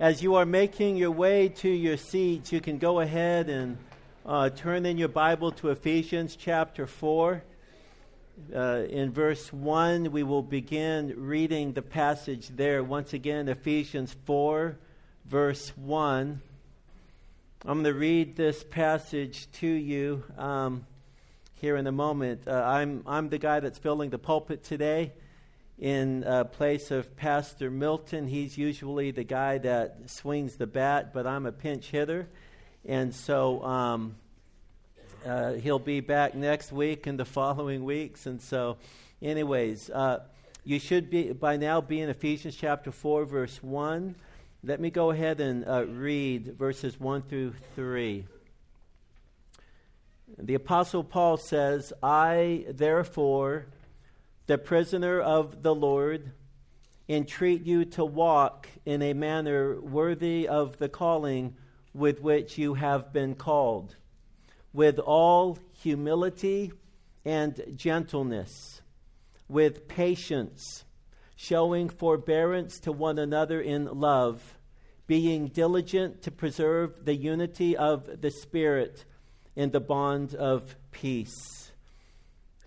As you are making your way to your seats, you can go ahead and uh, turn in your Bible to Ephesians chapter 4. Uh, in verse 1, we will begin reading the passage there. Once again, Ephesians 4, verse 1. I'm going to read this passage to you um, here in a moment. Uh, I'm, I'm the guy that's filling the pulpit today in uh, place of Pastor Milton. He's usually the guy that swings the bat, but I'm a pinch hitter. And so um, uh, he'll be back next week and the following weeks. And so, anyways, uh, you should be by now be in Ephesians chapter 4, verse 1. Let me go ahead and uh, read verses 1 through 3. The Apostle Paul says, I therefore the prisoner of the Lord, entreat you to walk in a manner worthy of the calling with which you have been called, with all humility and gentleness, with patience, showing forbearance to one another in love, being diligent to preserve the unity of the Spirit in the bond of peace.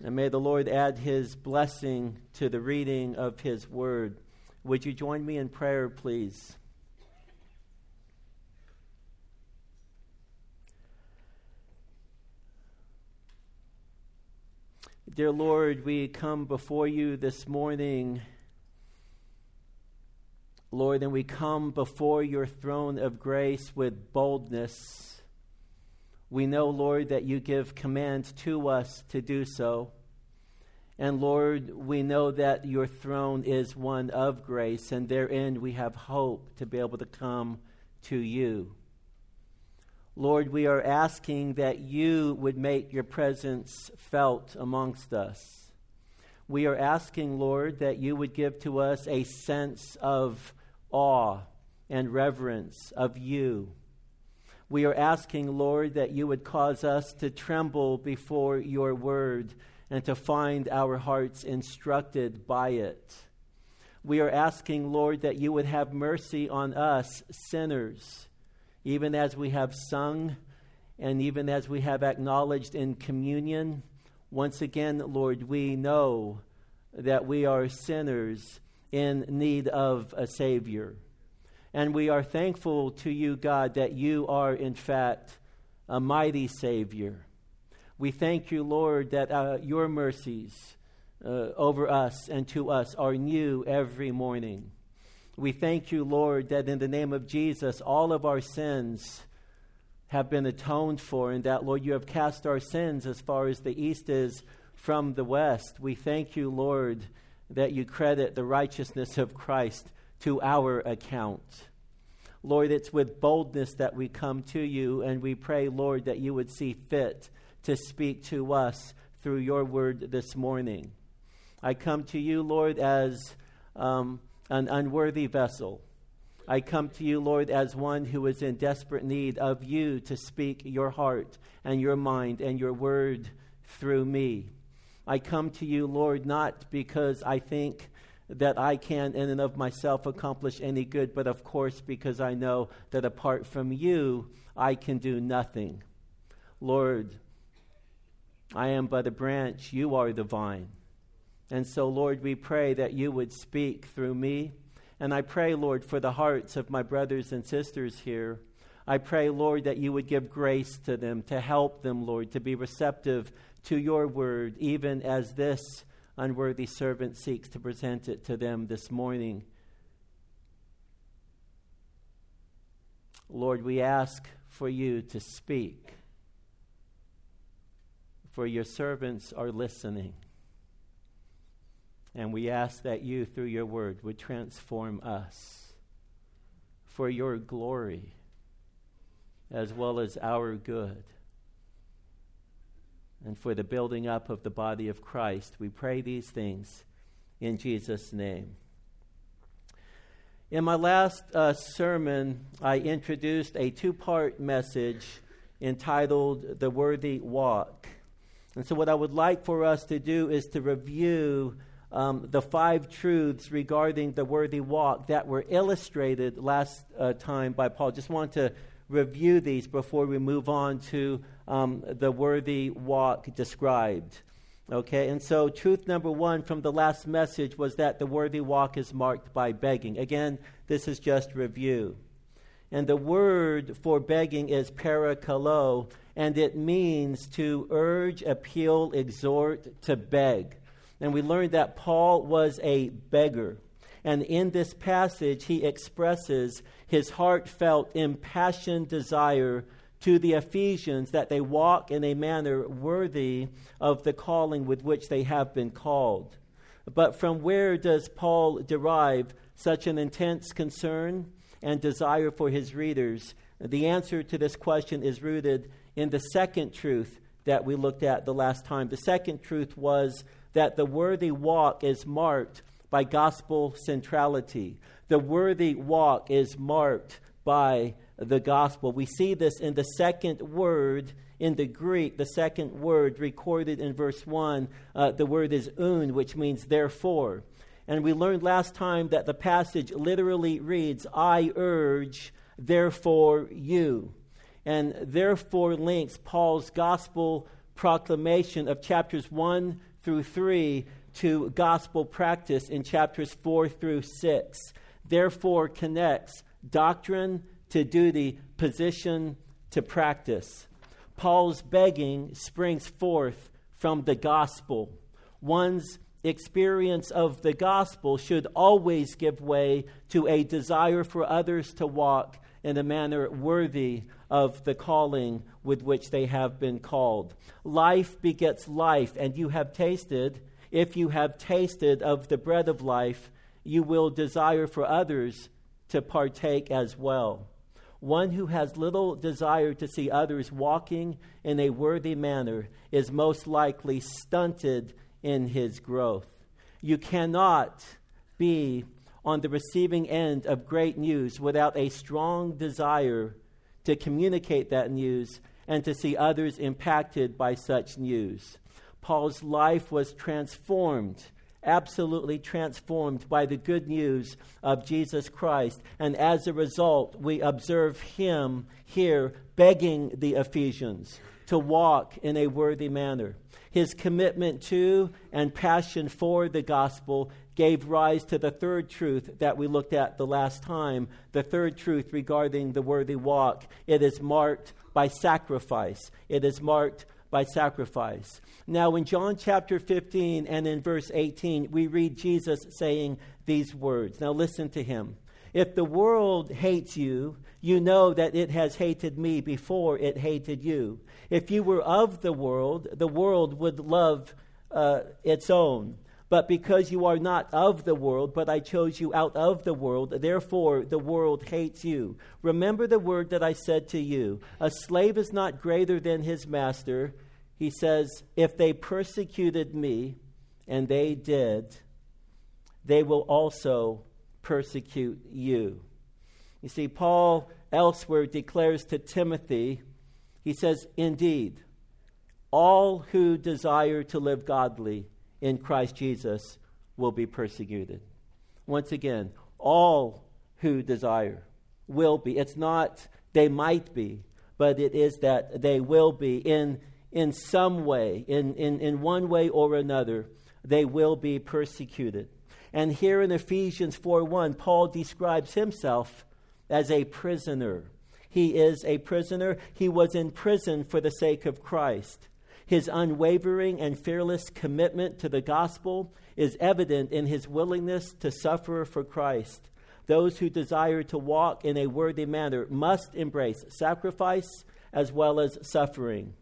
And may the Lord add his blessing to the reading of his word. Would you join me in prayer, please? Dear Lord, we come before you this morning. Lord, and we come before your throne of grace with boldness we know, Lord, that you give command to us to do so. And Lord, we know that your throne is one of grace, and therein we have hope to be able to come to you. Lord, we are asking that you would make your presence felt amongst us. We are asking, Lord, that you would give to us a sense of awe and reverence of you. We are asking, Lord, that you would cause us to tremble before your word and to find our hearts instructed by it. We are asking, Lord, that you would have mercy on us, sinners, even as we have sung and even as we have acknowledged in communion. Once again, Lord, we know that we are sinners in need of a Savior. And we are thankful to you, God, that you are, in fact, a mighty Savior. We thank you, Lord, that uh, your mercies uh, over us and to us are new every morning. We thank you, Lord, that in the name of Jesus, all of our sins have been atoned for, and that, Lord, you have cast our sins as far as the east is from the west. We thank you, Lord, that you credit the righteousness of Christ to our account. Lord, it's with boldness that we come to you, and we pray, Lord, that you would see fit to speak to us through your word this morning. I come to you, Lord, as um, an unworthy vessel. I come to you, Lord, as one who is in desperate need of you to speak your heart and your mind and your word through me. I come to you, Lord, not because I think that I can, in and of myself, accomplish any good, but of course, because I know that apart from you, I can do nothing. Lord, I am but a branch, you are the vine. And so, Lord, we pray that you would speak through me. And I pray, Lord, for the hearts of my brothers and sisters here. I pray, Lord, that you would give grace to them, to help them, Lord, to be receptive to your word, even as this unworthy servant seeks to present it to them this morning. Lord, we ask for you to speak, for your servants are listening. And we ask that you, through your word, would transform us for your glory as well as our good and for the building up of the body of Christ. We pray these things in Jesus' name. In my last uh, sermon, I introduced a two part message entitled The Worthy Walk. And so, what I would like for us to do is to review um, the five truths regarding the worthy walk that were illustrated last uh, time by Paul. Just want to review these before we move on to um, the worthy walk described. Okay, and so truth number one from the last message was that the worthy walk is marked by begging. Again, this is just review. And the word for begging is parakalo, and it means to urge, appeal, exhort, to beg. And we learned that Paul was a beggar. And in this passage, he expresses his heartfelt, impassioned desire to the Ephesians that they walk in a manner worthy of the calling with which they have been called. But from where does Paul derive such an intense concern and desire for his readers? The answer to this question is rooted in the second truth that we looked at the last time. The second truth was that the worthy walk is marked by gospel centrality. The worthy walk is marked by the gospel. We see this in the second word in the Greek, the second word recorded in verse 1. Uh, the word is oun, which means therefore. And we learned last time that the passage literally reads, I urge, therefore you. And therefore links Paul's gospel proclamation of chapters 1 through 3 to gospel practice in chapters 4 through 6. Therefore, connects doctrine to duty, position to practice. Paul's begging springs forth from the gospel. One's experience of the gospel should always give way to a desire for others to walk in a manner worthy of the calling with which they have been called. Life begets life, and you have tasted, if you have tasted of the bread of life, you will desire for others to partake as well. One who has little desire to see others walking in a worthy manner is most likely stunted in his growth. You cannot be on the receiving end of great news without a strong desire to communicate that news and to see others impacted by such news. Paul's life was transformed, absolutely transformed by the good news of Jesus Christ. And as a result, we observe him here begging the Ephesians to walk in a worthy manner. His commitment to and passion for the gospel gave rise to the third truth that we looked at the last time. The third truth regarding the worthy walk. It is marked by sacrifice. It is marked by sacrifice. Now, in John chapter 15 and in verse 18, we read Jesus saying these words. Now, listen to him. If the world hates you, you know that it has hated me before it hated you. If you were of the world, the world would love uh, its own. But because you are not of the world, but I chose you out of the world, therefore the world hates you. Remember the word that I said to you A slave is not greater than his master. He says, If they persecuted me, and they did, they will also persecute you. You see, Paul elsewhere declares to Timothy, he says, Indeed, all who desire to live godly in Christ Jesus will be persecuted. Once again, all who desire will be. It's not they might be, but it is that they will be in, in some way, in, in, in one way or another, they will be persecuted. And here in Ephesians 4 1, Paul describes himself as a prisoner. He is a prisoner. He was in prison for the sake of Christ. His unwavering and fearless commitment to the gospel is evident in his willingness to suffer for Christ. Those who desire to walk in a worthy manner must embrace sacrifice as well as suffering.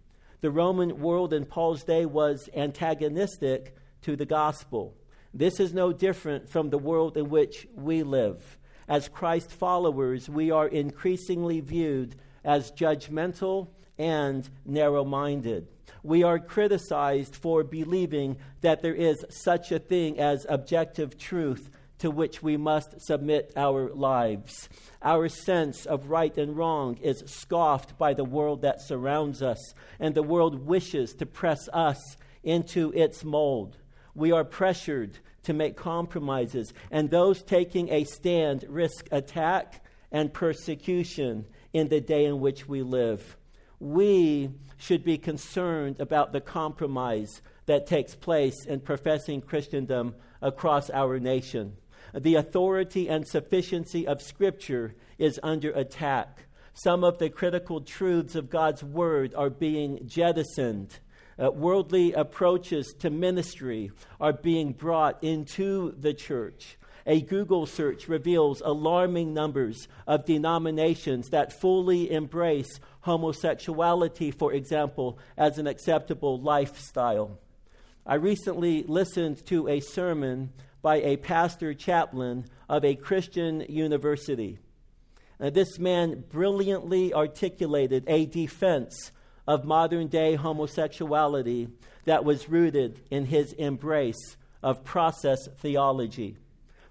The Roman world in Paul's day was antagonistic to the gospel. This is no different from the world in which we live. As Christ followers, we are increasingly viewed as judgmental and narrow minded we are criticized for believing that there is such a thing as objective truth to which we must submit our lives. Our sense of right and wrong is scoffed by the world that surrounds us, and the world wishes to press us into its mold. We are pressured to make compromises, and those taking a stand risk attack and persecution in the day in which we live. We should be concerned about the compromise that takes place in professing Christendom across our nation. The authority and sufficiency of Scripture is under attack. Some of the critical truths of God's Word are being jettisoned. Uh, worldly approaches to ministry are being brought into the church. A Google search reveals alarming numbers of denominations that fully embrace homosexuality, for example, as an acceptable lifestyle. I recently listened to a sermon by a pastor chaplain of a Christian university. Uh, this man brilliantly articulated a defense of modern day homosexuality that was rooted in his embrace of process theology.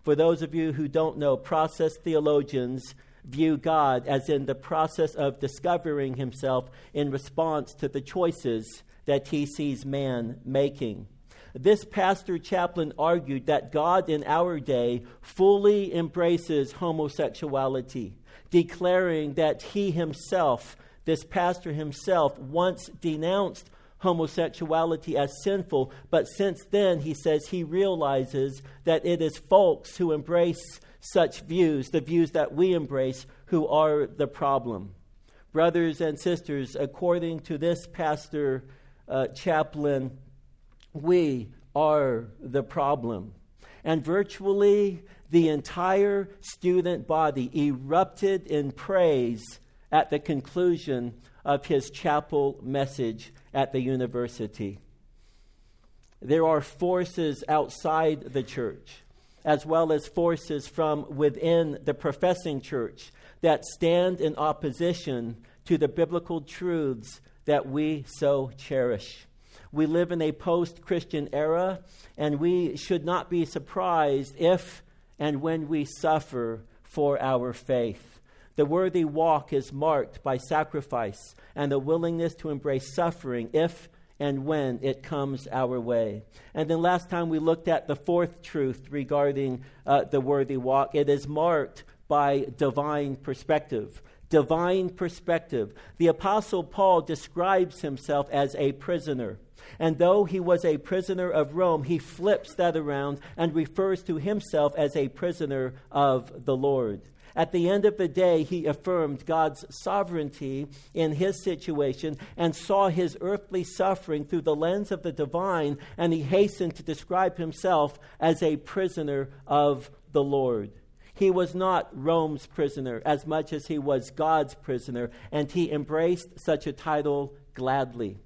For those of you who don't know, process theologians view God as in the process of discovering himself in response to the choices that he sees man making. This pastor chaplain argued that God in our day fully embraces homosexuality, declaring that he himself, this pastor himself, once denounced homosexuality as sinful, but since then, he says he realizes that it is folks who embrace such views, the views that we embrace, who are the problem. Brothers and sisters, according to this pastor uh, chaplain, we are the problem. And virtually the entire student body erupted in praise at the conclusion of his chapel message at the university. There are forces outside the church, as well as forces from within the professing church, that stand in opposition to the biblical truths that we so cherish. We live in a post Christian era, and we should not be surprised if and when we suffer for our faith. The worthy walk is marked by sacrifice and the willingness to embrace suffering if and when it comes our way. And then last time we looked at the fourth truth regarding uh, the worthy walk. It is marked by divine perspective divine perspective. The Apostle Paul describes himself as a prisoner. And though he was a prisoner of Rome, he flips that around and refers to himself as a prisoner of the Lord. At the end of the day, he affirmed God's sovereignty in his situation and saw his earthly suffering through the lens of the divine, and he hastened to describe himself as a prisoner of the Lord. He was not Rome's prisoner as much as he was God's prisoner, and he embraced such a title gladly.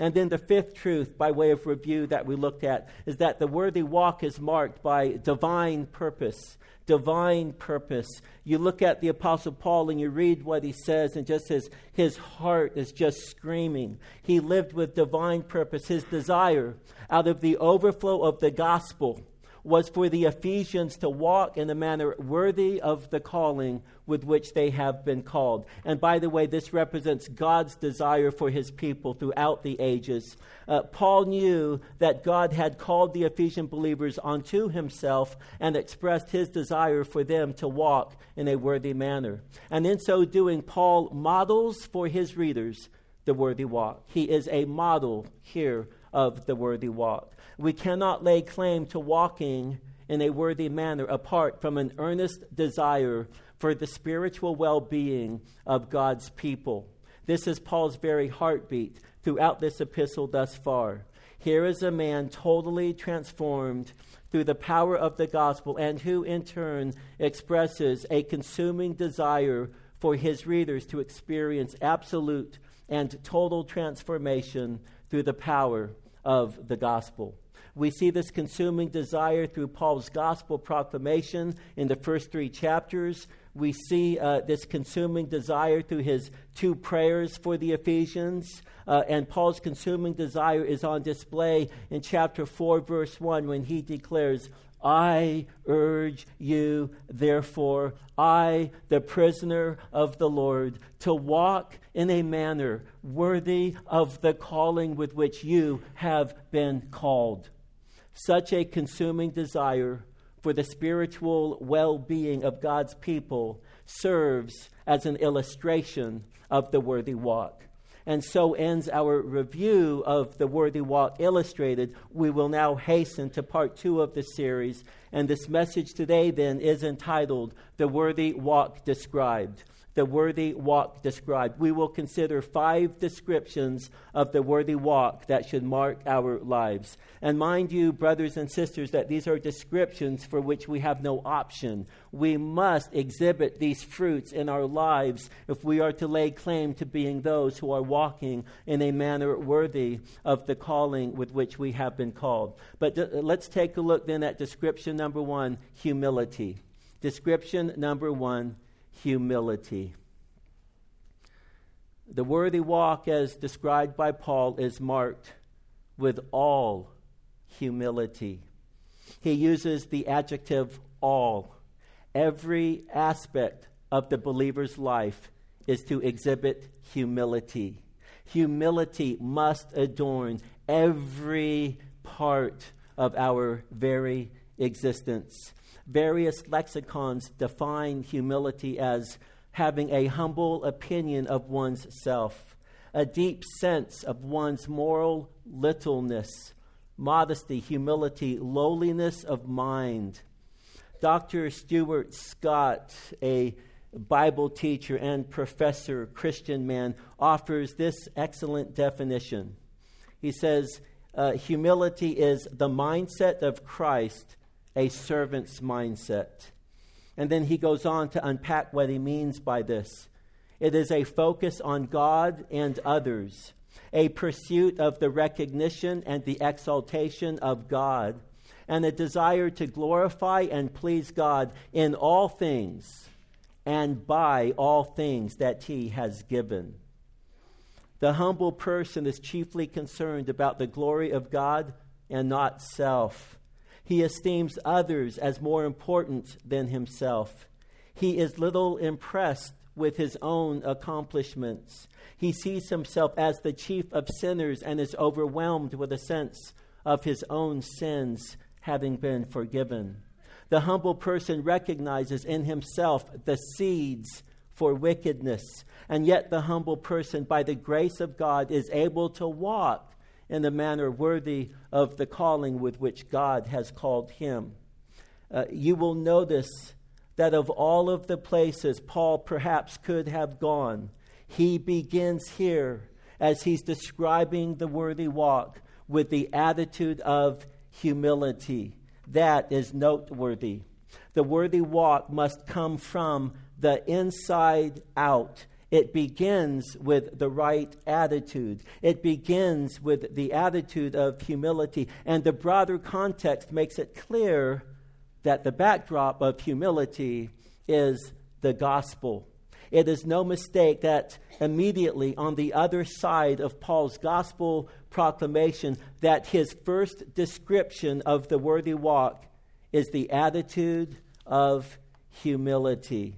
And then the fifth truth, by way of review, that we looked at is that the worthy walk is marked by divine purpose. Divine purpose. You look at the Apostle Paul and you read what he says, and just his, his heart is just screaming. He lived with divine purpose. His desire, out of the overflow of the gospel, was for the Ephesians to walk in a manner worthy of the calling with which they have been called. And by the way, this represents God's desire for his people throughout the ages. Uh, Paul knew that God had called the Ephesian believers unto himself and expressed his desire for them to walk in a worthy manner. And in so doing, Paul models for his readers the worthy walk. He is a model here of the worthy walk. We cannot lay claim to walking in a worthy manner apart from an earnest desire for the spiritual well being of God's people. This is Paul's very heartbeat throughout this epistle thus far. Here is a man totally transformed through the power of the gospel and who in turn expresses a consuming desire for his readers to experience absolute and total transformation through the power of the gospel. We see this consuming desire through Paul's gospel proclamation in the first three chapters. We see uh, this consuming desire through his two prayers for the Ephesians. Uh, and Paul's consuming desire is on display in chapter 4, verse 1, when he declares, I urge you, therefore, I, the prisoner of the Lord, to walk in a manner worthy of the calling with which you have been called. Such a consuming desire for the spiritual well being of God's people serves as an illustration of the worthy walk. And so ends our review of the Worthy Walk Illustrated. We will now hasten to part two of the series. And this message today then is entitled The Worthy Walk Described the worthy walk described. We will consider five descriptions of the worthy walk that should mark our lives. And mind you, brothers and sisters, that these are descriptions for which we have no option. We must exhibit these fruits in our lives if we are to lay claim to being those who are walking in a manner worthy of the calling with which we have been called. But let's take a look then at description number one humility. Description number one humility. The worthy walk, as described by Paul, is marked with all humility. He uses the adjective all. Every aspect of the believer's life is to exhibit humility. Humility must adorn every part of our very existence various lexicons define humility as having a humble opinion of one's self, a deep sense of one's moral littleness, modesty, humility, lowliness of mind. Dr. Stuart Scott, a Bible teacher and professor, Christian man, offers this excellent definition. He says, uh, Humility is the mindset of Christ a servant's mindset. And then he goes on to unpack what he means by this. It is a focus on God and others, a pursuit of the recognition and the exaltation of God, and a desire to glorify and please God in all things and by all things that he has given. The humble person is chiefly concerned about the glory of God and not self. He esteems others as more important than himself. He is little impressed with his own accomplishments. He sees himself as the chief of sinners and is overwhelmed with a sense of his own sins having been forgiven. The humble person recognizes in himself the seeds for wickedness, and yet the humble person, by the grace of God, is able to walk in the manner worthy of the calling with which God has called him. Uh, you will notice that of all of the places Paul perhaps could have gone, he begins here as he's describing the worthy walk with the attitude of humility. That is noteworthy. The worthy walk must come from the inside out. It begins with the right attitude. It begins with the attitude of humility. And the broader context makes it clear that the backdrop of humility is the gospel. It is no mistake that immediately on the other side of Paul's gospel proclamation that his first description of the worthy walk is the attitude of humility.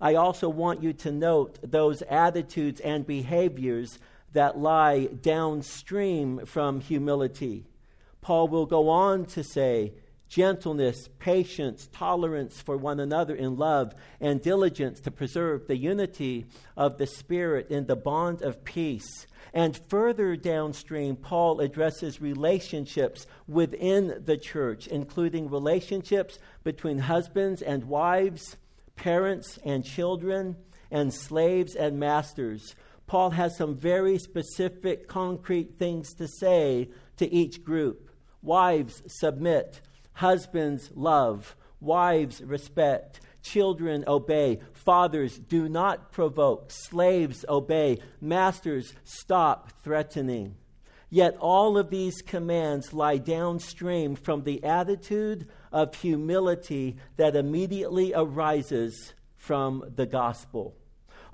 I also want you to note those attitudes and behaviors that lie downstream from humility. Paul will go on to say, gentleness, patience, tolerance for one another in love, and diligence to preserve the unity of the Spirit in the bond of peace. And further downstream, Paul addresses relationships within the church, including relationships between husbands and wives, parents and children, and slaves and masters. Paul has some very specific, concrete things to say to each group. Wives, submit. Husbands, love. Wives, respect. Children, obey. Fathers, do not provoke. Slaves, obey. Masters, stop threatening. Yet all of these commands lie downstream from the attitude of humility that immediately arises from the gospel.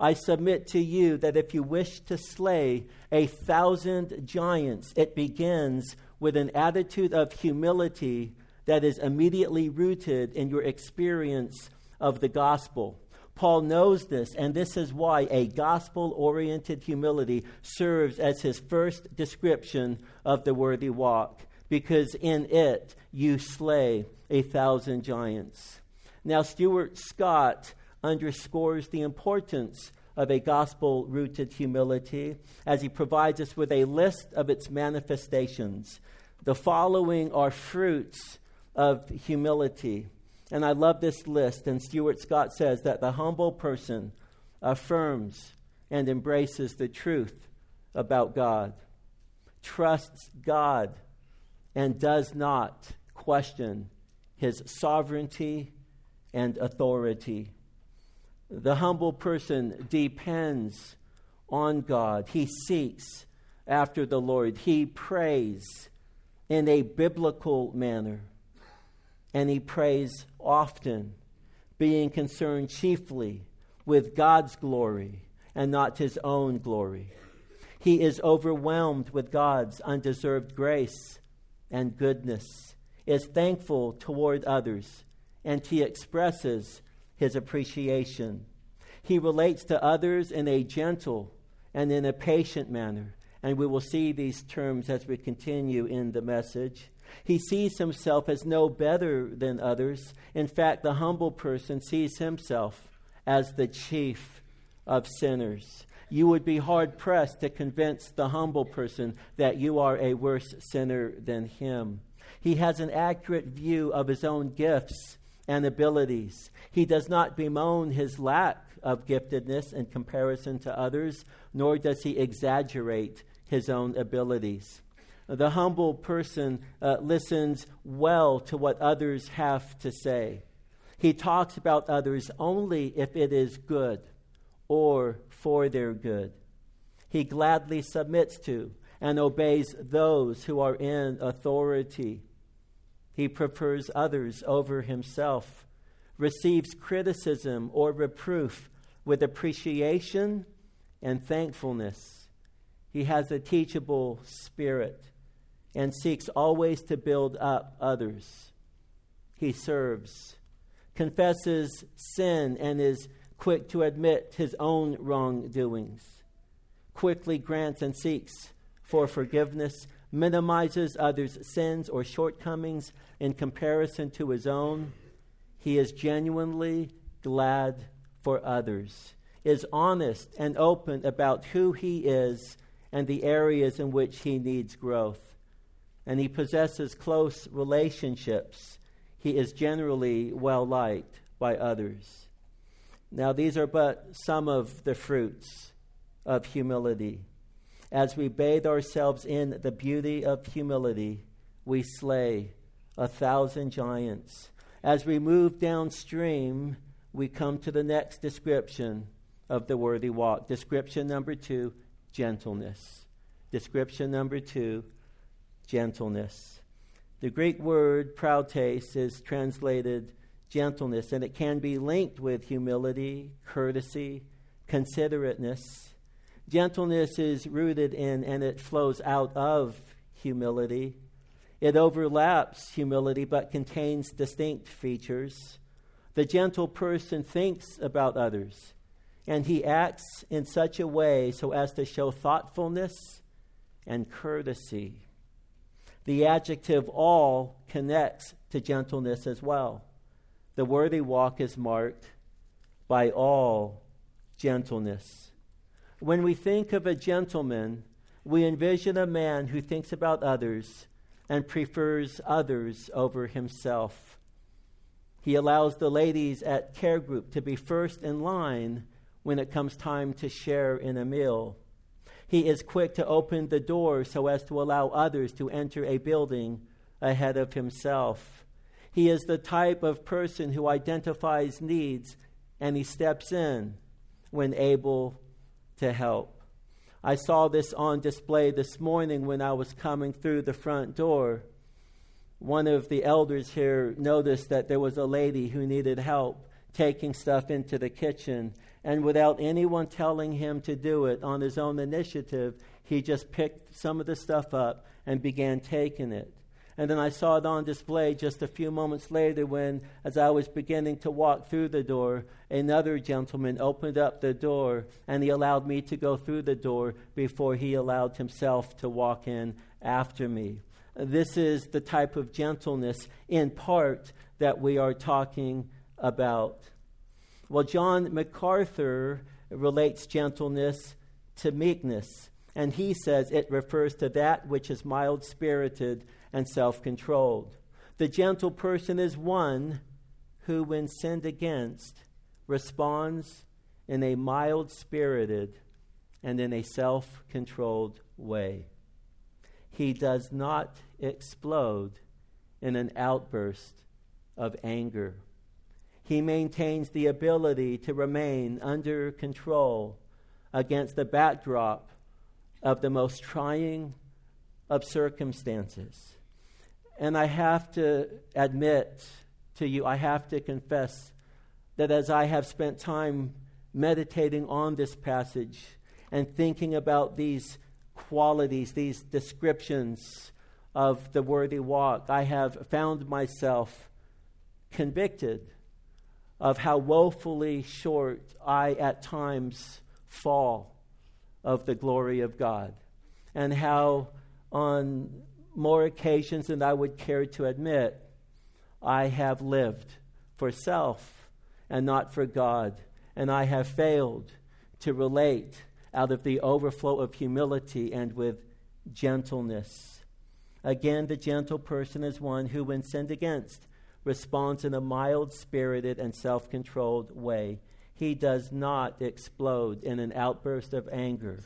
I submit to you that if you wish to slay a thousand giants, it begins with an attitude of humility that is immediately rooted in your experience of the gospel. Paul knows this, and this is why a gospel oriented humility serves as his first description of the worthy walk. because in it you slay a thousand giants. Now, Stuart Scott underscores the importance of a gospel rooted humility as he provides us with a list of its manifestations. The following are fruits of humility. And I love this list. And Stuart Scott says that the humble person affirms and embraces the truth about God, trusts God, and does not question his sovereignty and authority. The humble person depends on God. He seeks after the Lord. He prays in a biblical manner. And he prays often, being concerned chiefly with God's glory and not his own glory. He is overwhelmed with God's undeserved grace and goodness, is thankful toward others, and he expresses his appreciation. He relates to others in a gentle and in a patient manner, and we will see these terms as we continue in the message. He sees himself as no better than others. In fact, the humble person sees himself as the chief of sinners. You would be hard pressed to convince the humble person that you are a worse sinner than him. He has an accurate view of his own gifts and abilities. He does not bemoan his lack of giftedness in comparison to others, nor does he exaggerate his own abilities. The humble person uh, listens well to what others have to say. He talks about others only if it is good or for their good. He gladly submits to and obeys those who are in authority. He prefers others over himself, receives criticism or reproof with appreciation and thankfulness. He has a teachable spirit and seeks always to build up others. He serves confesses sin and is quick to admit his own wrongdoings, quickly grants and seeks for forgiveness, minimizes others' sins or shortcomings in comparison to his own. He is genuinely glad for others, is honest and open about who he is and the areas in which he needs growth. And he possesses close relationships he is generally well liked by others. Now, these are but some of the fruits of humility. As we bathe ourselves in the beauty of humility, we slay a thousand giants. As we move downstream, we come to the next description of the worthy walk. Description number two gentleness. Description number two gentleness. The Greek word prautes is translated gentleness, and it can be linked with humility, courtesy, considerateness. Gentleness is rooted in and it flows out of humility. It overlaps humility but contains distinct features. The gentle person thinks about others, and he acts in such a way so as to show thoughtfulness and courtesy. The adjective all connects to gentleness as well. The worthy walk is marked by all gentleness. When we think of a gentleman, we envision a man who thinks about others and prefers others over himself. He allows the ladies at care group to be first in line when it comes time to share in a meal. He is quick to open the door so as to allow others to enter a building ahead of himself. He is the type of person who identifies needs and he steps in when able to help. I saw this on display this morning when I was coming through the front door. One of the elders here noticed that there was a lady who needed help taking stuff into the kitchen, and without anyone telling him to do it on his own initiative, he just picked some of the stuff up and began taking it. And then I saw it on display just a few moments later when, as I was beginning to walk through the door, another gentleman opened up the door and he allowed me to go through the door before he allowed himself to walk in after me. This is the type of gentleness, in part, that we are talking about. Well, John MacArthur relates gentleness to meekness, and he says it refers to that which is mild spirited and self controlled. The gentle person is one who, when sinned against, responds in a mild spirited and in a self controlled way. He does not explode in an outburst of anger. He maintains the ability to remain under control against the backdrop of the most trying of circumstances. And I have to admit to you, I have to confess that as I have spent time meditating on this passage and thinking about these qualities, these descriptions of the worthy walk, I have found myself convicted of how woefully short I at times fall of the glory of God, and how on more occasions than I would care to admit, I have lived for self and not for God, and I have failed to relate out of the overflow of humility and with gentleness. Again, the gentle person is one who, when sinned against, responds in a mild spirited and self controlled way. He does not explode in an outburst of anger.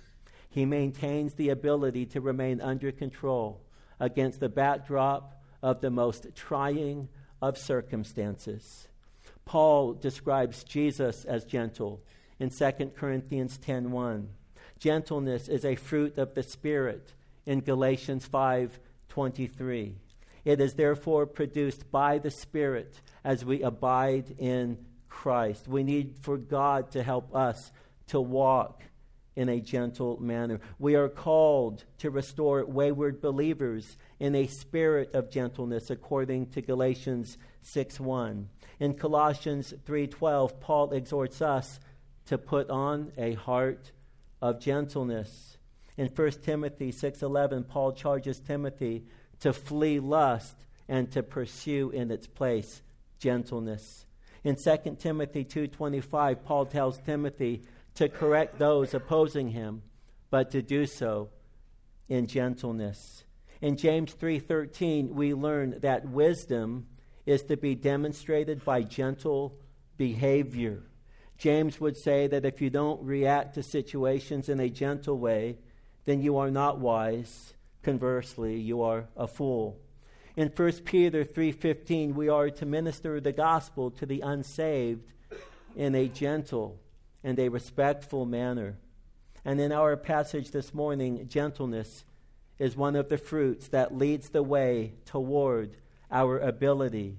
He maintains the ability to remain under control against the backdrop of the most trying of circumstances. Paul describes Jesus as gentle in 2 Corinthians 10:1. Gentleness is a fruit of the spirit in Galatians 5:23. It is therefore produced by the spirit as we abide in Christ. We need for God to help us to walk in a gentle manner. We are called to restore wayward believers in a spirit of gentleness according to Galatians 6:1. In Colossians 3:12, Paul exhorts us to put on a heart of gentleness. In 1 Timothy 6:11, Paul charges Timothy to flee lust and to pursue in its place gentleness. In 2 Timothy 2:25, Paul tells Timothy to correct those opposing him, but to do so in gentleness. In James 3:13, we learn that wisdom is to be demonstrated by gentle behavior. James would say that if you don't react to situations in a gentle way, then you are not wise. Conversely, you are a fool. In 1 Peter 3:15, we are to minister the gospel to the unsaved in a gentle and a respectful manner. And in our passage this morning, gentleness is one of the fruits that leads the way toward our ability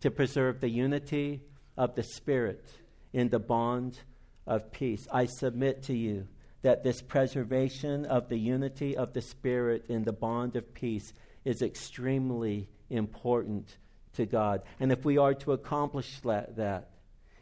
to preserve the unity of the Spirit in the bond of peace. I submit to you that this preservation of the unity of the Spirit in the bond of peace is extremely important to God. And if we are to accomplish that, that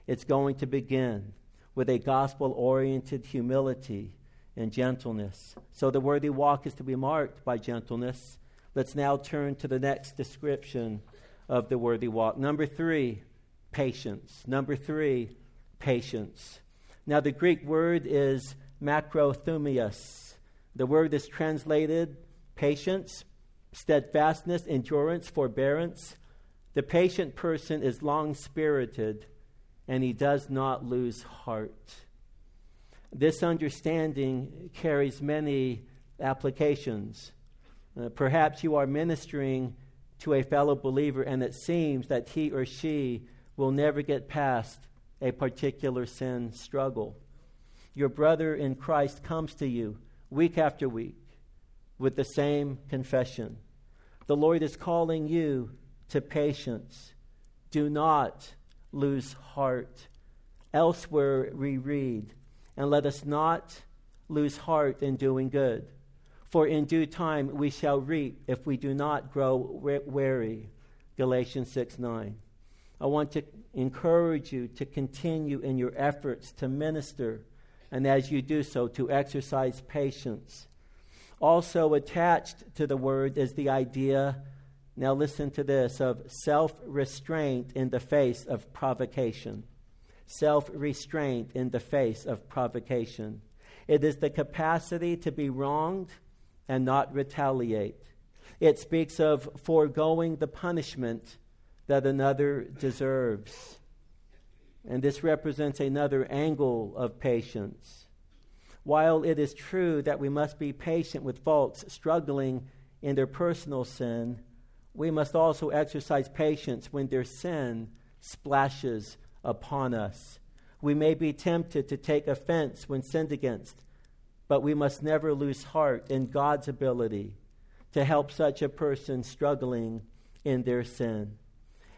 it's going to begin with a gospel oriented humility and gentleness. So the worthy walk is to be marked by gentleness. Let's now turn to the next description of the worthy walk. Number three, patience. Number three, patience. Now, the Greek word is macrothumias. The word is translated patience, steadfastness, endurance, forbearance. The patient person is long spirited and he does not lose heart. This understanding carries many applications. Uh, perhaps you are ministering to a fellow believer and it seems that he or she will never get past a particular sin struggle. Your brother in Christ comes to you week after week with the same confession. The Lord is calling you to patience. Do not lose heart. Elsewhere we read, and let us not lose heart in doing good. For in due time we shall reap if we do not grow weary. Galatians 6 9. I want to encourage you to continue in your efforts to minister, and as you do so, to exercise patience. Also, attached to the word is the idea, now listen to this, of self restraint in the face of provocation. Self restraint in the face of provocation. It is the capacity to be wronged and not retaliate. It speaks of foregoing the punishment that another deserves. And this represents another angle of patience. While it is true that we must be patient with folks struggling in their personal sin, we must also exercise patience when their sin splashes upon us. We may be tempted to take offense when sinned against, but we must never lose heart in God's ability to help such a person struggling in their sin.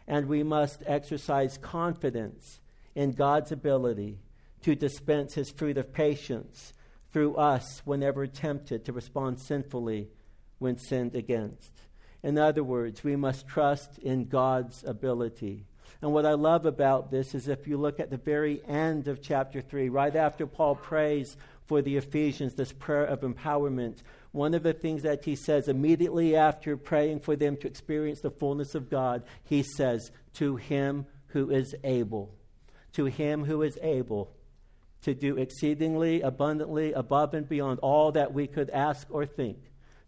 And we must exercise confidence in God's ability to dispense his fruit of patience through us whenever tempted to respond sinfully when sinned against. In other words, we must trust in God's ability. And what I love about this is if you look at the very end of chapter 3, right after Paul prays for the Ephesians, this prayer of empowerment, one of the things that he says immediately after praying for them to experience the fullness of God, he says, To him who is able to him who is able to do exceedingly abundantly above and beyond all that we could ask or think.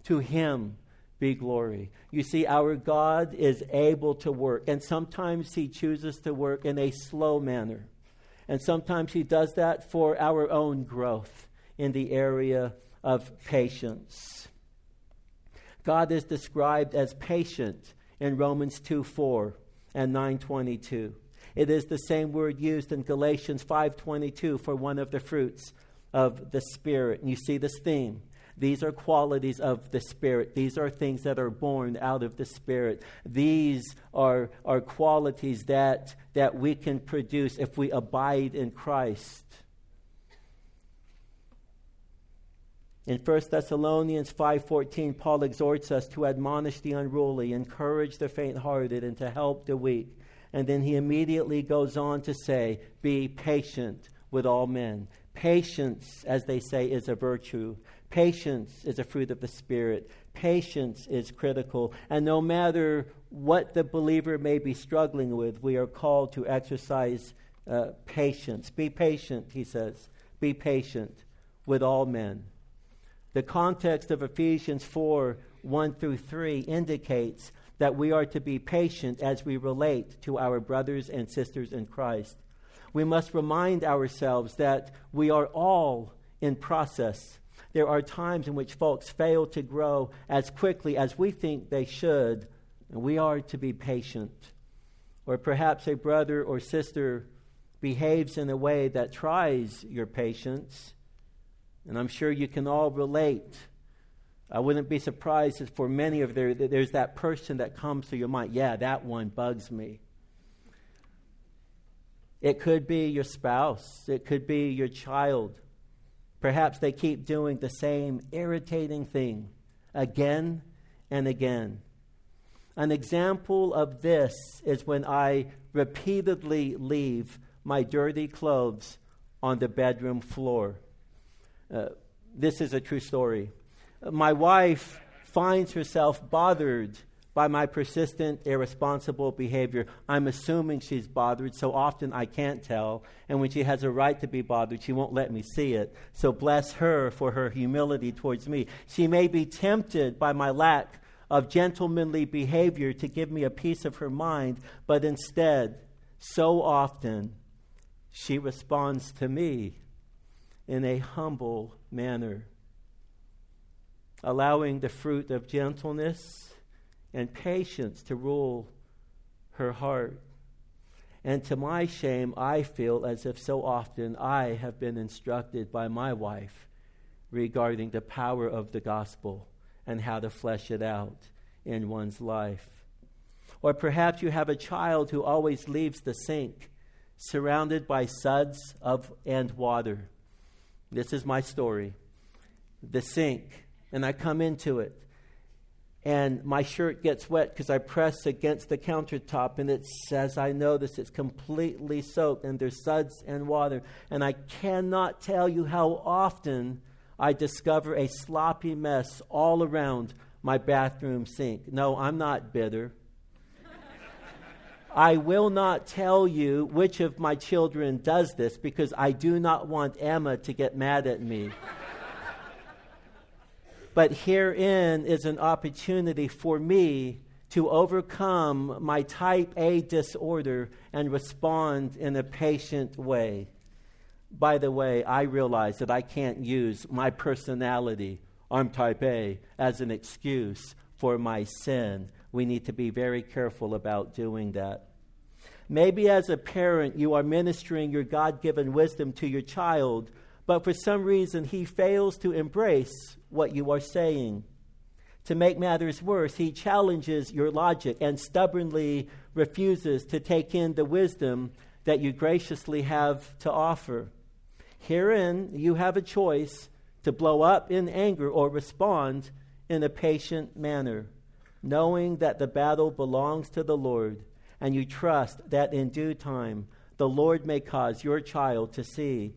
To him be glory. You see, our God is able to work, and sometimes he chooses to work in a slow manner. And sometimes he does that for our own growth in the area of patience. God is described as patient in Romans 2 4 and 922. It is the same word used in Galatians 5:22 for one of the fruits of the spirit. And you see this theme. These are qualities of the Spirit. These are things that are born out of the Spirit. These are, are qualities that, that we can produce if we abide in Christ. In 1 Thessalonians 5:14 Paul exhorts us to admonish the unruly, encourage the faint-hearted and to help the weak. And then he immediately goes on to say, Be patient with all men. Patience, as they say, is a virtue. Patience is a fruit of the Spirit. Patience is critical. And no matter what the believer may be struggling with, we are called to exercise uh, patience. Be patient, he says. Be patient with all men. The context of Ephesians 4 1 through 3 indicates that we are to be patient as we relate to our brothers and sisters in Christ. We must remind ourselves that we are all in process. There are times in which folks fail to grow as quickly as we think they should, and we are to be patient. Or perhaps a brother or sister behaves in a way that tries your patience, and I'm sure you can all relate I wouldn't be surprised if for many of there, there's that person that comes to your mind. Yeah, that one bugs me. It could be your spouse, it could be your child. Perhaps they keep doing the same irritating thing again and again. An example of this is when I repeatedly leave my dirty clothes on the bedroom floor. Uh, this is a true story my wife finds herself bothered by my persistent, irresponsible behavior. I'm assuming she's bothered, so often I can't tell. And when she has a right to be bothered, she won't let me see it. So bless her for her humility towards me. She may be tempted by my lack of gentlemanly behavior to give me a piece of her mind, but instead, so often, she responds to me in a humble manner allowing the fruit of gentleness and patience to rule her heart. And to my shame, I feel as if so often I have been instructed by my wife regarding the power of the gospel and how to flesh it out in one's life. Or perhaps you have a child who always leaves the sink surrounded by suds of and water. This is my story. The sink and I come into it. And my shirt gets wet because I press against the countertop, and it says, I notice it's completely soaked, and there's suds and water. And I cannot tell you how often I discover a sloppy mess all around my bathroom sink. No, I'm not bitter. I will not tell you which of my children does this because I do not want Emma to get mad at me. But herein is an opportunity for me to overcome my type A disorder and respond in a patient way. By the way, I realize that I can't use my personality, I'm type A, as an excuse for my sin. We need to be very careful about doing that. Maybe as a parent, you are ministering your God given wisdom to your child, but for some reason he fails to embrace what you are saying. To make matters worse, he challenges your logic and stubbornly refuses to take in the wisdom that you graciously have to offer. Herein, you have a choice to blow up in anger or respond in a patient manner, knowing that the battle belongs to the Lord, and you trust that in due time the Lord may cause your child to see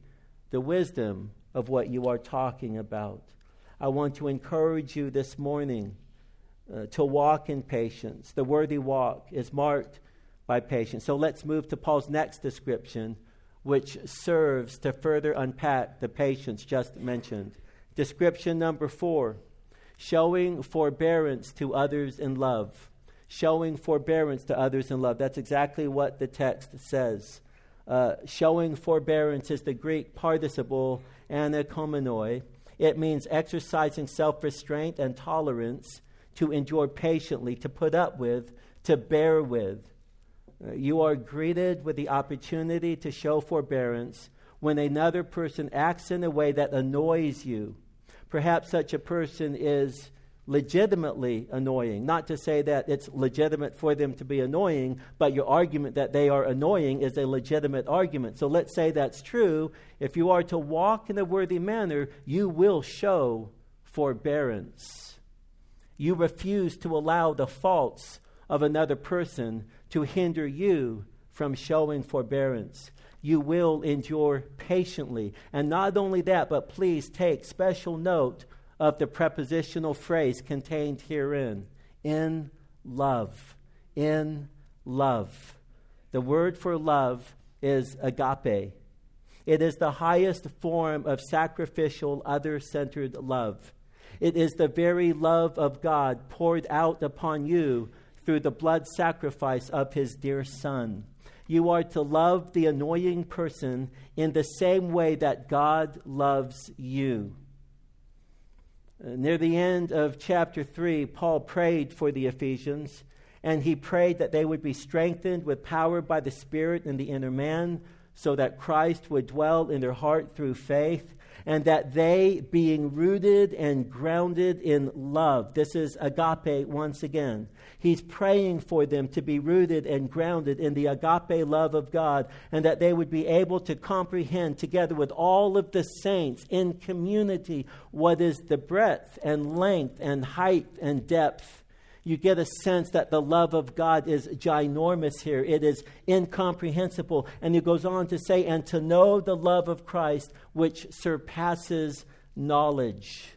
the wisdom of what you are talking about. I want to encourage you this morning uh, to walk in patience. The worthy walk is marked by patience. So let's move to Paul's next description, which serves to further unpack the patience just mentioned. Description number four showing forbearance to others in love. Showing forbearance to others in love. That's exactly what the text says. Uh, showing forbearance is the Greek participle anakomenoi. It means exercising self restraint and tolerance to endure patiently, to put up with, to bear with. Uh, you are greeted with the opportunity to show forbearance when another person acts in a way that annoys you. Perhaps such a person is legitimately annoying. Not to say that it's legitimate for them to be annoying, but your argument that they are annoying is a legitimate argument. So let's say that's true. If you are to walk in a worthy manner, you will show forbearance. You refuse to allow the faults of another person to hinder you from showing forbearance. You will endure patiently. And not only that, but please take special note of the prepositional phrase contained herein in love. In love. The word for love is agape. It is the highest form of sacrificial, other centered love. It is the very love of God poured out upon you through the blood sacrifice of his dear Son. You are to love the annoying person in the same way that God loves you. Uh, near the end of chapter 3, Paul prayed for the Ephesians, and he prayed that they would be strengthened with power by the Spirit in the inner man, so that Christ would dwell in their heart through faith and that they, being rooted and grounded in love, this is agape once again. He's praying for them to be rooted and grounded in the agape love of God, and that they would be able to comprehend together with all of the saints in community what is the breadth and length and height and depth you get a sense that the love of God is ginormous here. It is incomprehensible. And he goes on to say, and to know the love of Christ, which surpasses knowledge.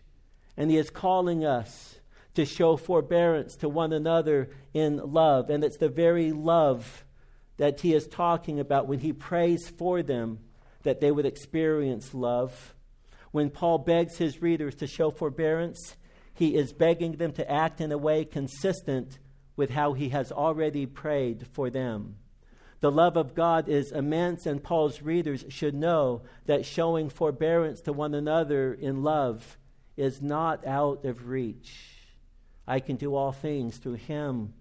And he is calling us to show forbearance to one another in love. And it's the very love that he is talking about when he prays for them that they would experience love. When Paul begs his readers to show forbearance, he is begging them to act in a way consistent with how he has already prayed for them. The love of God is immense, and Paul's readers should know that showing forbearance to one another in love is not out of reach. I can do all things through him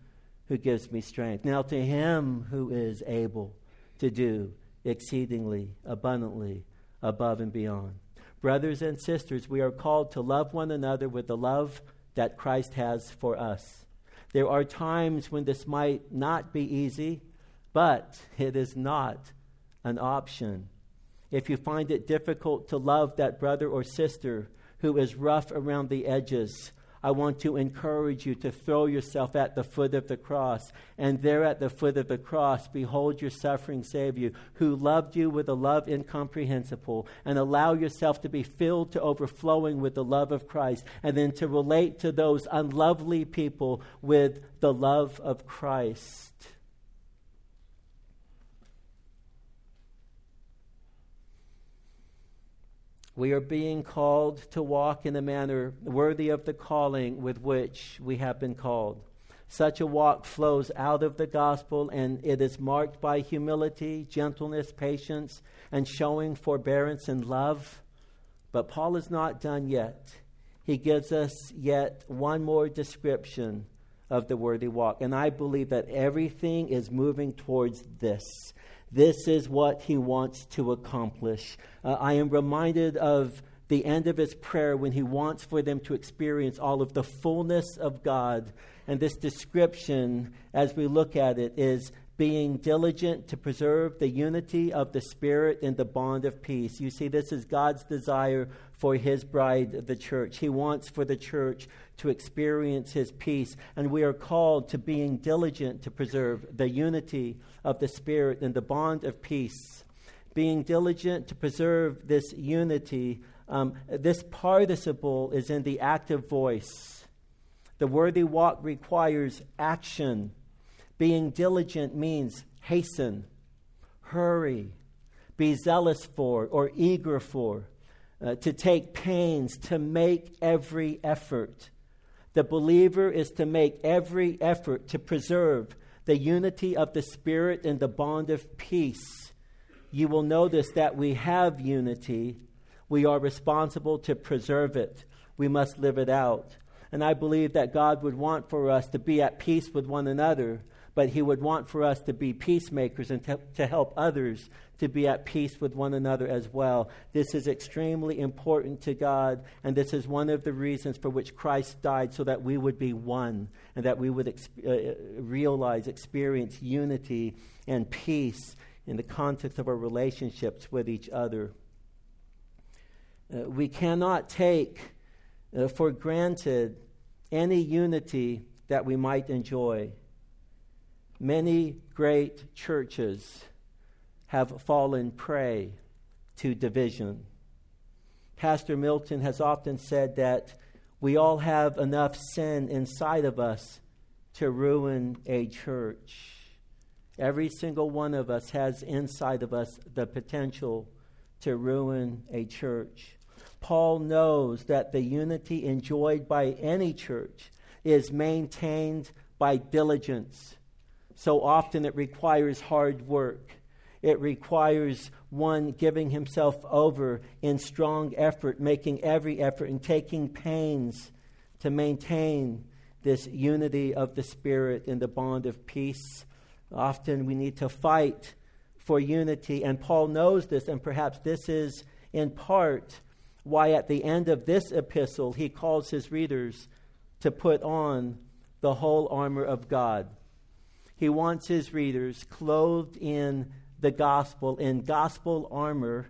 who gives me strength. Now, to him who is able to do exceedingly abundantly above and beyond. Brothers and sisters, we are called to love one another with the love that Christ has for us. There are times when this might not be easy, but it is not an option. If you find it difficult to love that brother or sister who is rough around the edges, I want to encourage you to throw yourself at the foot of the cross. And there at the foot of the cross, behold your suffering Savior, who loved you with a love incomprehensible, and allow yourself to be filled to overflowing with the love of Christ, and then to relate to those unlovely people with the love of Christ. We are being called to walk in a manner worthy of the calling with which we have been called. Such a walk flows out of the gospel, and it is marked by humility, gentleness, patience, and showing forbearance and love. But Paul is not done yet. He gives us yet one more description of the worthy walk. And I believe that everything is moving towards this this is what he wants to accomplish. Uh, I am reminded of the end of his prayer when he wants for them to experience all of the fullness of God. And this description, as we look at it, is being diligent to preserve the unity of the Spirit in the bond of peace. You see, this is God's desire for His bride, the church. He wants for the church to experience His peace, and we are called to being diligent to preserve the unity of the Spirit in the bond of peace. Being diligent to preserve this unity, um, this participle is in the active voice. The worthy walk requires action being diligent means hasten, hurry, be zealous for, or eager for, uh, to take pains, to make every effort. The believer is to make every effort to preserve the unity of the Spirit and the bond of peace. You will notice that we have unity. We are responsible to preserve it. We must live it out. And I believe that God would want for us to be at peace with one another but He would want for us to be peacemakers and to, to help others to be at peace with one another as well. This is extremely important to God, and this is one of the reasons for which Christ died, so that we would be one and that we would exp- uh, realize, experience unity and peace in the context of our relationships with each other. Uh, we cannot take uh, for granted any unity that we might enjoy many great churches have fallen prey to division. Pastor Milton has often said that we all have enough sin inside of us to ruin a church. Every single one of us has inside of us the potential to ruin a church. Paul knows that the unity enjoyed by any church is maintained by diligence so often it requires hard work. It requires one giving himself over in strong effort, making every effort, and taking pains to maintain this unity of the Spirit in the bond of peace. Often we need to fight for unity, and Paul knows this, and perhaps this is in part why at the end of this epistle he calls his readers to put on the whole armor of God. He wants his readers clothed in the gospel, in gospel armor,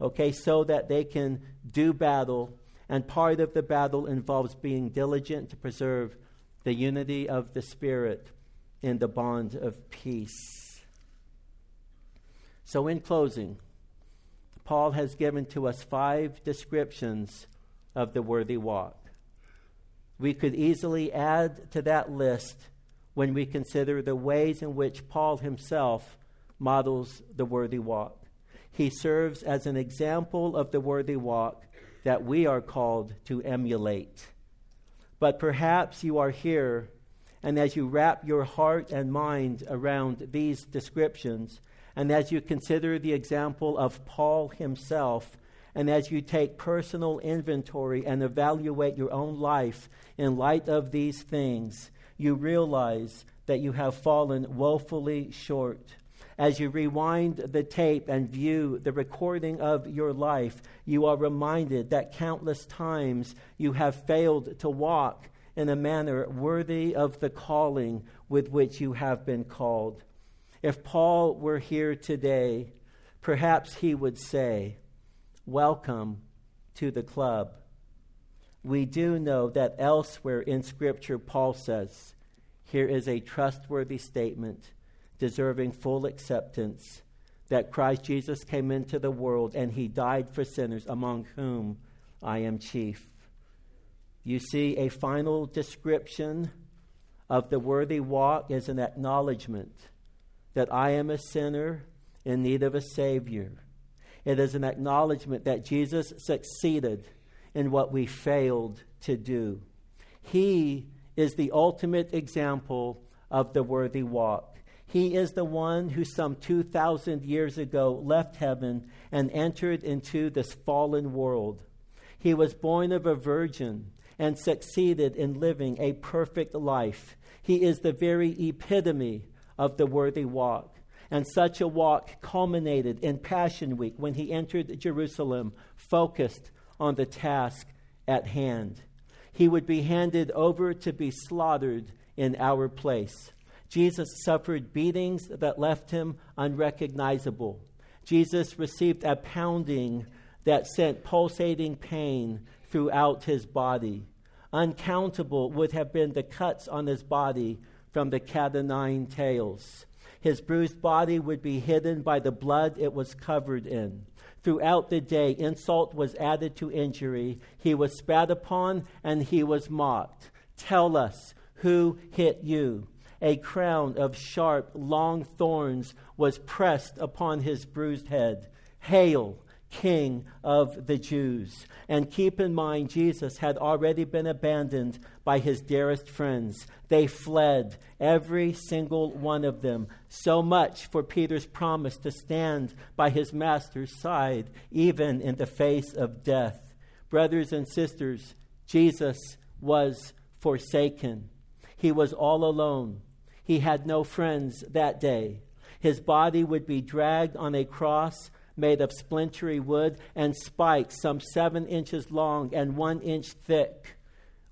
okay, so that they can do battle. And part of the battle involves being diligent to preserve the unity of the Spirit in the bond of peace. So, in closing, Paul has given to us five descriptions of the worthy walk. We could easily add to that list when we consider the ways in which Paul himself models the worthy walk. He serves as an example of the worthy walk that we are called to emulate. But perhaps you are here, and as you wrap your heart and mind around these descriptions, and as you consider the example of Paul himself, and as you take personal inventory and evaluate your own life in light of these things, you realize that you have fallen woefully short. As you rewind the tape and view the recording of your life, you are reminded that countless times you have failed to walk in a manner worthy of the calling with which you have been called. If Paul were here today, perhaps he would say, Welcome to the club. We do know that elsewhere in Scripture, Paul says, here is a trustworthy statement deserving full acceptance that Christ Jesus came into the world and he died for sinners, among whom I am chief. You see, a final description of the worthy walk is an acknowledgement that I am a sinner in need of a Savior. It is an acknowledgement that Jesus succeeded in what we failed to do. He is the ultimate example of the worthy walk. He is the one who, some 2,000 years ago, left heaven and entered into this fallen world. He was born of a virgin and succeeded in living a perfect life. He is the very epitome of the worthy walk. And such a walk culminated in Passion Week when he entered Jerusalem, focused on the task at hand. He would be handed over to be slaughtered in our place. Jesus suffered beatings that left him unrecognizable. Jesus received a pounding that sent pulsating pain throughout his body. Uncountable would have been the cuts on his body from the cat o' nine tails. His bruised body would be hidden by the blood it was covered in. Throughout the day, insult was added to injury. He was spat upon and he was mocked. Tell us, who hit you? A crown of sharp, long thorns was pressed upon his bruised head. Hail, King of the Jews. And keep in mind, Jesus had already been abandoned by his dearest friends. They fled, every single one of them. So much for Peter's promise to stand by his master's side, even in the face of death. Brothers and sisters, Jesus was forsaken. He was all alone. He had no friends that day. His body would be dragged on a cross made of splintery wood, and spikes some seven inches long and one inch thick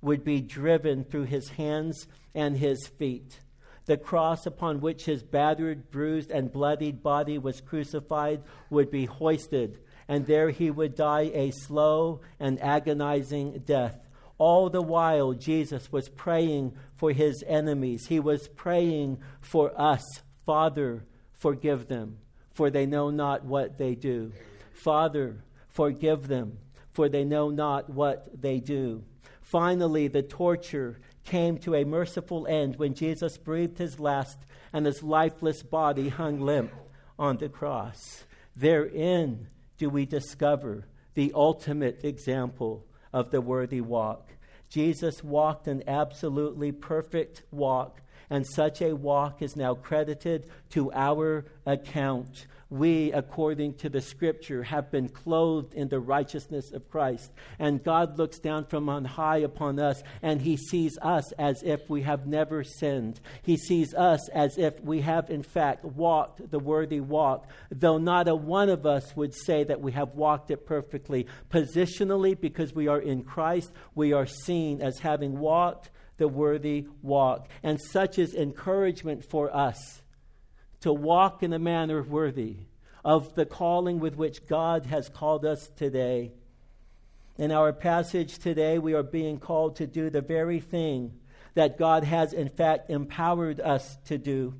would be driven through his hands and his feet. The cross upon which his battered, bruised, and bloodied body was crucified would be hoisted, and there he would die a slow and agonizing death. All the while, Jesus was praying for his enemies. He was praying for us. Father, forgive them for they know not what they do. Father, forgive them, for they know not what they do. Finally, the torture came to a merciful end when Jesus breathed his last and his lifeless body hung limp on the cross. Therein do we discover the ultimate example of the worthy walk. Jesus walked an absolutely perfect walk and such a walk is now credited to our account. We, according to the scripture, have been clothed in the righteousness of Christ. And God looks down from on high upon us, and He sees us as if we have never sinned. He sees us as if we have, in fact, walked the worthy walk, though not a one of us would say that we have walked it perfectly. Positionally, because we are in Christ, we are seen as having walked the worthy walk. And such is encouragement for us to walk in a manner worthy of the calling with which God has called us today. In our passage today, we are being called to do the very thing that God has, in fact, empowered us to do.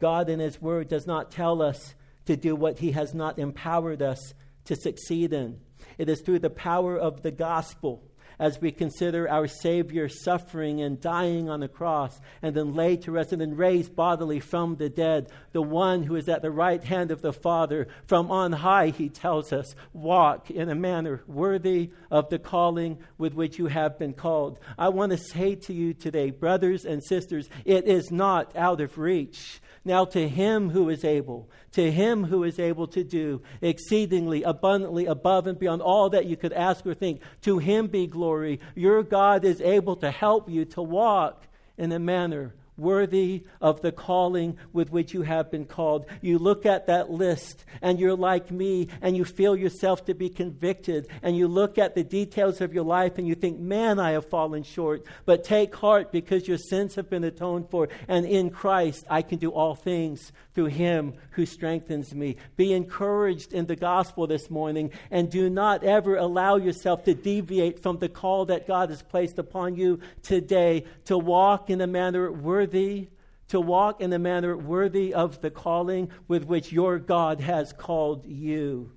God, in His Word, does not tell us to do what He has not empowered us to succeed in. It is through the power of the gospel as we consider our Savior suffering and dying on the cross, and then laid to rest and then raised bodily from the dead, the one who is at the right hand of the Father. From on high, he tells us, walk in a manner worthy of the calling with which you have been called. I want to say to you today, brothers and sisters, it is not out of reach. Now, to him who is able, to him who is able to do exceedingly abundantly above and beyond all that you could ask or think, to him be glory. Your God is able to help you to walk in a manner worthy of the calling with which you have been called. You look at that list and you're like me and you feel yourself to be convicted and you look at the details of your life and you think, man, I have fallen short. But take heart because your sins have been atoned for and in Christ I can do all things through him who strengthens me. Be encouraged in the gospel this morning and do not ever allow yourself to deviate from the call that God has placed upon you today to walk in a manner worthy worthy, to walk in a manner worthy of the calling with which your God has called you.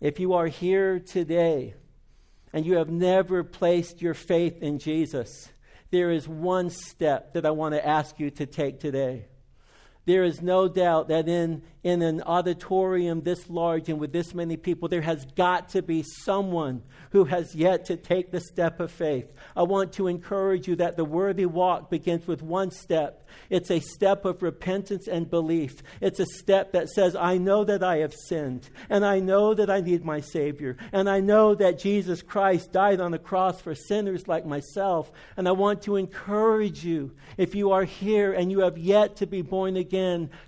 If you are here today and you have never placed your faith in Jesus, there is one step that I want to ask you to take today. There is no doubt that in, in an auditorium this large and with this many people, there has got to be someone who has yet to take the step of faith. I want to encourage you that the worthy walk begins with one step. It's a step of repentance and belief. It's a step that says, I know that I have sinned, and I know that I need my Savior, and I know that Jesus Christ died on the cross for sinners like myself. And I want to encourage you, if you are here and you have yet to be born again,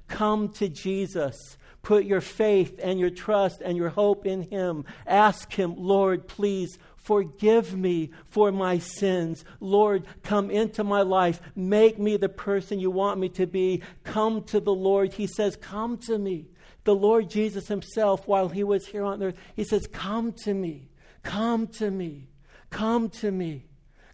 come to Jesus. Put your faith and your trust and your hope in Him. Ask Him, Lord, please forgive me for my sins. Lord, come into my life. Make me the person you want me to be. Come to the Lord. He says, Come to me. The Lord Jesus Himself, while He was here on earth, He says, Come to me. Come to me. Come to me.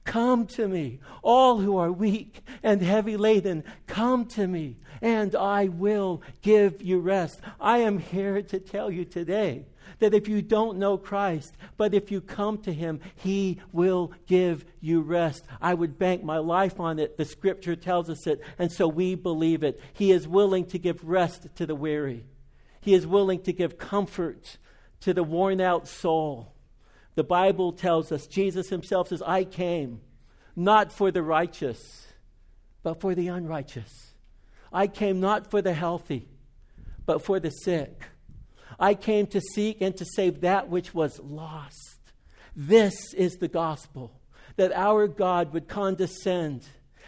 Come to me, all who are weak and heavy laden. Come to me, and I will give you rest. I am here to tell you today that if you don't know Christ, but if you come to Him, He will give you rest. I would bank my life on it. The Scripture tells us it, and so we believe it. He is willing to give rest to the weary, He is willing to give comfort to the worn out soul. The Bible tells us, Jesus himself says, I came not for the righteous, but for the unrighteous. I came not for the healthy, but for the sick. I came to seek and to save that which was lost. This is the gospel that our God would condescend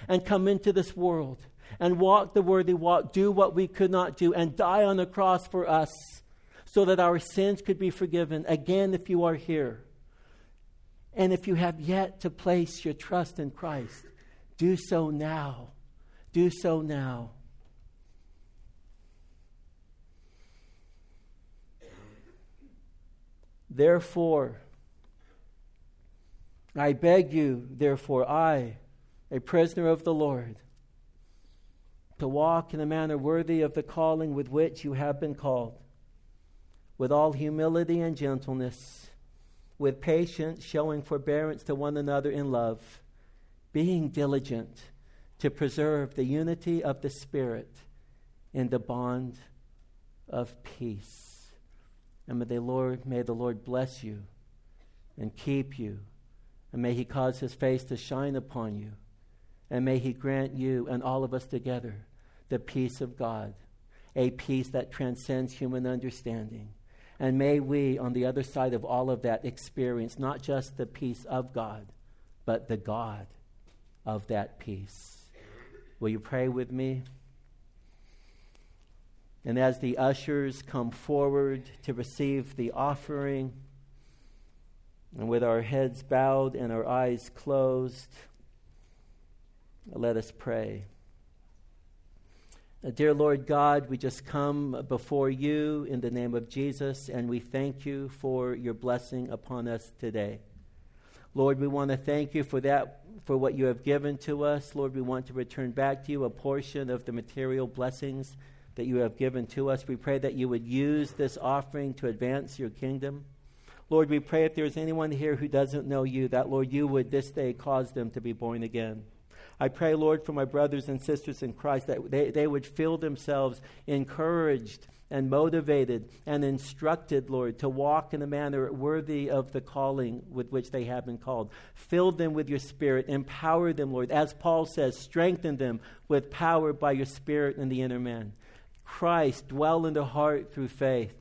and come into this world and walk the worthy walk, do what we could not do, and die on the cross for us so that our sins could be forgiven. Again, if you are here and if you have yet to place your trust in Christ, do so now. Do so now. Therefore, I beg you, therefore, I, a prisoner of the Lord, to walk in a manner worthy of the calling with which you have been called, with all humility and gentleness with patience, showing forbearance to one another in love, being diligent to preserve the unity of the Spirit in the bond of peace. And may the Lord, may the Lord bless you and keep you, and may He cause His face to shine upon you, and may He grant you and all of us together the peace of God, a peace that transcends human understanding and may we, on the other side of all of that, experience not just the peace of God, but the God of that peace. Will you pray with me? And as the ushers come forward to receive the offering, and with our heads bowed and our eyes closed, let us pray. Uh, dear Lord God, we just come before you in the name of Jesus, and we thank you for your blessing upon us today. Lord, we want to thank you for that, for what you have given to us. Lord, we want to return back to you a portion of the material blessings that you have given to us. We pray that you would use this offering to advance your kingdom. Lord, we pray if there's anyone here who doesn't know you, that, Lord, you would this day cause them to be born again. I pray, Lord, for my brothers and sisters in Christ that they, they would feel themselves encouraged and motivated and instructed, Lord, to walk in a manner worthy of the calling with which they have been called. Fill them with your Spirit. Empower them, Lord. As Paul says, strengthen them with power by your Spirit in the inner man. Christ, dwell in the heart through faith.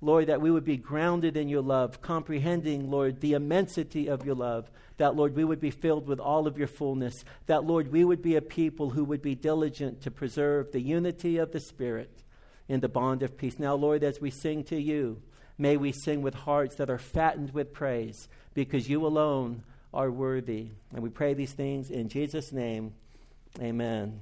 Lord, that we would be grounded in your love, comprehending, Lord, the immensity of your love. That, Lord, we would be filled with all of your fullness. That, Lord, we would be a people who would be diligent to preserve the unity of the Spirit in the bond of peace. Now, Lord, as we sing to you, may we sing with hearts that are fattened with praise because you alone are worthy. And we pray these things in Jesus' name. Amen.